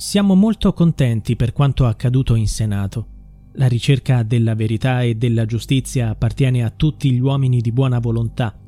Siamo molto contenti per quanto accaduto in Senato. La ricerca della verità e della giustizia appartiene a tutti gli uomini di buona volontà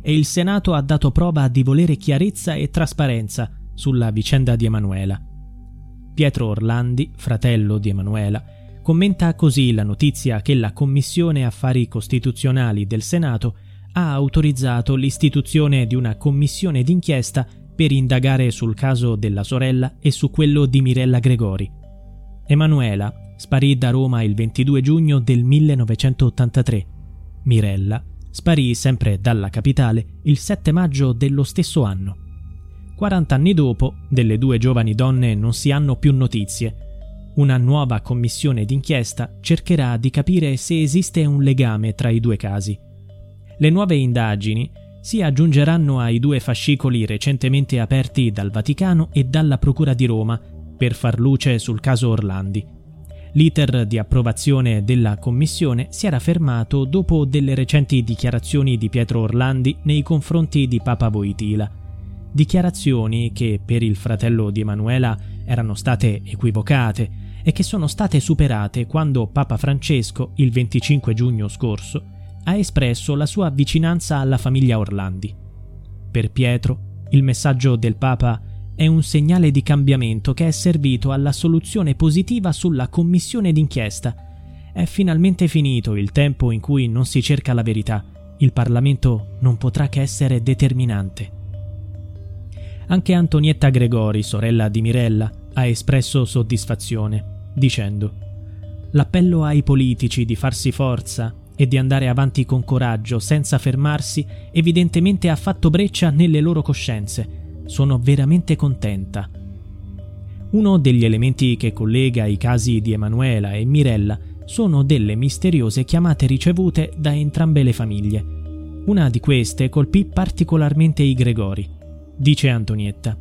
e il Senato ha dato prova di volere chiarezza e trasparenza sulla vicenda di Emanuela. Pietro Orlandi, fratello di Emanuela, commenta così la notizia che la Commissione Affari Costituzionali del Senato ha autorizzato l'istituzione di una commissione d'inchiesta per indagare sul caso della sorella e su quello di Mirella Gregori. Emanuela sparì da Roma il 22 giugno del 1983. Mirella sparì sempre dalla capitale il 7 maggio dello stesso anno. 40 anni dopo, delle due giovani donne non si hanno più notizie. Una nuova commissione d'inchiesta cercherà di capire se esiste un legame tra i due casi. Le nuove indagini si aggiungeranno ai due fascicoli recentemente aperti dal Vaticano e dalla Procura di Roma per far luce sul caso Orlandi. L'iter di approvazione della commissione si era fermato dopo delle recenti dichiarazioni di Pietro Orlandi nei confronti di Papa Voitila. Dichiarazioni che per il fratello di Emanuela erano state equivocate e che sono state superate quando Papa Francesco, il 25 giugno scorso, ha espresso la sua vicinanza alla famiglia Orlandi. Per Pietro, il messaggio del Papa è un segnale di cambiamento che è servito alla soluzione positiva sulla commissione d'inchiesta. È finalmente finito il tempo in cui non si cerca la verità. Il Parlamento non potrà che essere determinante. Anche Antonietta Gregori, sorella di Mirella, ha espresso soddisfazione, dicendo L'appello ai politici di farsi forza e di andare avanti con coraggio, senza fermarsi, evidentemente ha fatto breccia nelle loro coscienze. Sono veramente contenta. Uno degli elementi che collega i casi di Emanuela e Mirella sono delle misteriose chiamate ricevute da entrambe le famiglie. Una di queste colpì particolarmente i Gregori, dice Antonietta.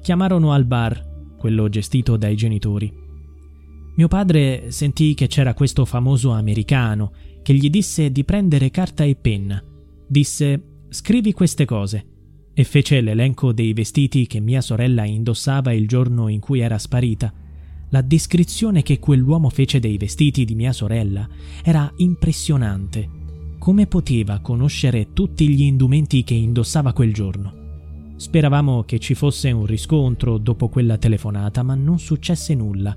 Chiamarono al bar, quello gestito dai genitori. Mio padre sentì che c'era questo famoso americano che gli disse di prendere carta e penna. Disse scrivi queste cose e fece l'elenco dei vestiti che mia sorella indossava il giorno in cui era sparita. La descrizione che quell'uomo fece dei vestiti di mia sorella era impressionante. Come poteva conoscere tutti gli indumenti che indossava quel giorno? Speravamo che ci fosse un riscontro dopo quella telefonata, ma non successe nulla.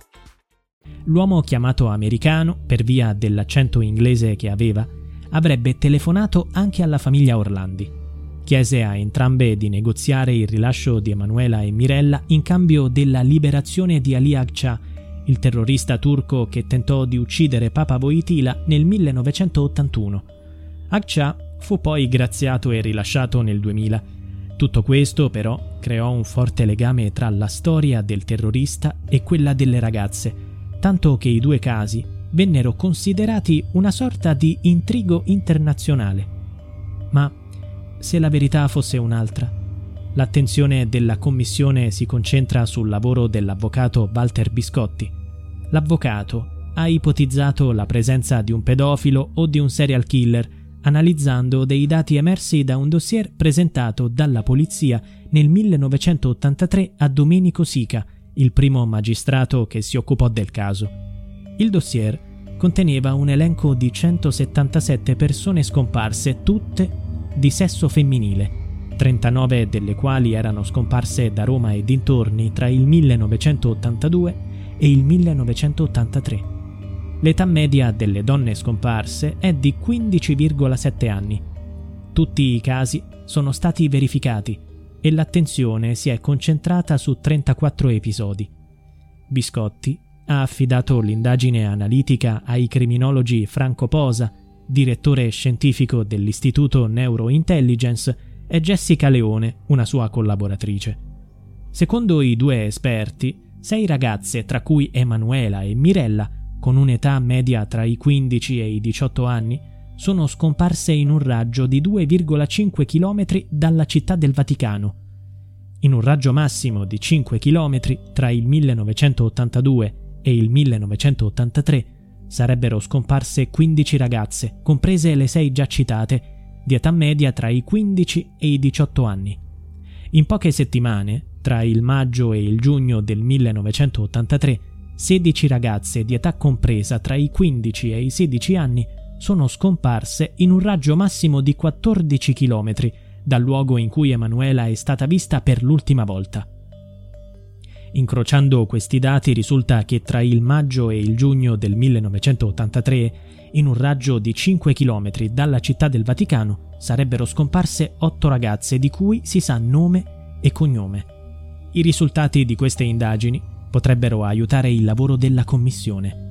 L'uomo chiamato americano, per via dell'accento inglese che aveva, avrebbe telefonato anche alla famiglia Orlandi. chiese a entrambe di negoziare il rilascio di Emanuela e Mirella in cambio della liberazione di Ali Akça, il terrorista turco che tentò di uccidere Papa Voitila nel 1981. Akça fu poi graziato e rilasciato nel 2000. Tutto questo però creò un forte legame tra la storia del terrorista e quella delle ragazze, tanto che i due casi vennero considerati una sorta di intrigo internazionale. Ma se la verità fosse un'altra? L'attenzione della commissione si concentra sul lavoro dell'avvocato Walter Biscotti. L'avvocato ha ipotizzato la presenza di un pedofilo o di un serial killer analizzando dei dati emersi da un dossier presentato dalla polizia nel 1983 a Domenico Sica, il primo magistrato che si occupò del caso. Il dossier conteneva un elenco di 177 persone scomparse, tutte di sesso femminile, 39 delle quali erano scomparse da Roma e dintorni tra il 1982 e il 1983. L'età media delle donne scomparse è di 15,7 anni. Tutti i casi sono stati verificati e l'attenzione si è concentrata su 34 episodi. Biscotti ha affidato l'indagine analitica ai criminologi Franco Posa, direttore scientifico dell'Istituto Neurointelligence, e Jessica Leone, una sua collaboratrice. Secondo i due esperti, sei ragazze, tra cui Emanuela e Mirella, con un'età media tra i 15 e i 18 anni, sono scomparse in un raggio di 2,5 km dalla città del Vaticano. In un raggio massimo di 5 km tra il 1982 e il 1983 sarebbero scomparse 15 ragazze, comprese le 6 già citate, di età media tra i 15 e i 18 anni. In poche settimane, tra il maggio e il giugno del 1983, 16 ragazze di età compresa tra i 15 e i 16 anni sono scomparse in un raggio massimo di 14 km dal luogo in cui Emanuela è stata vista per l'ultima volta. Incrociando questi dati risulta che tra il maggio e il giugno del 1983, in un raggio di 5 km dalla città del Vaticano, sarebbero scomparse 8 ragazze di cui si sa nome e cognome. I risultati di queste indagini potrebbero aiutare il lavoro della Commissione.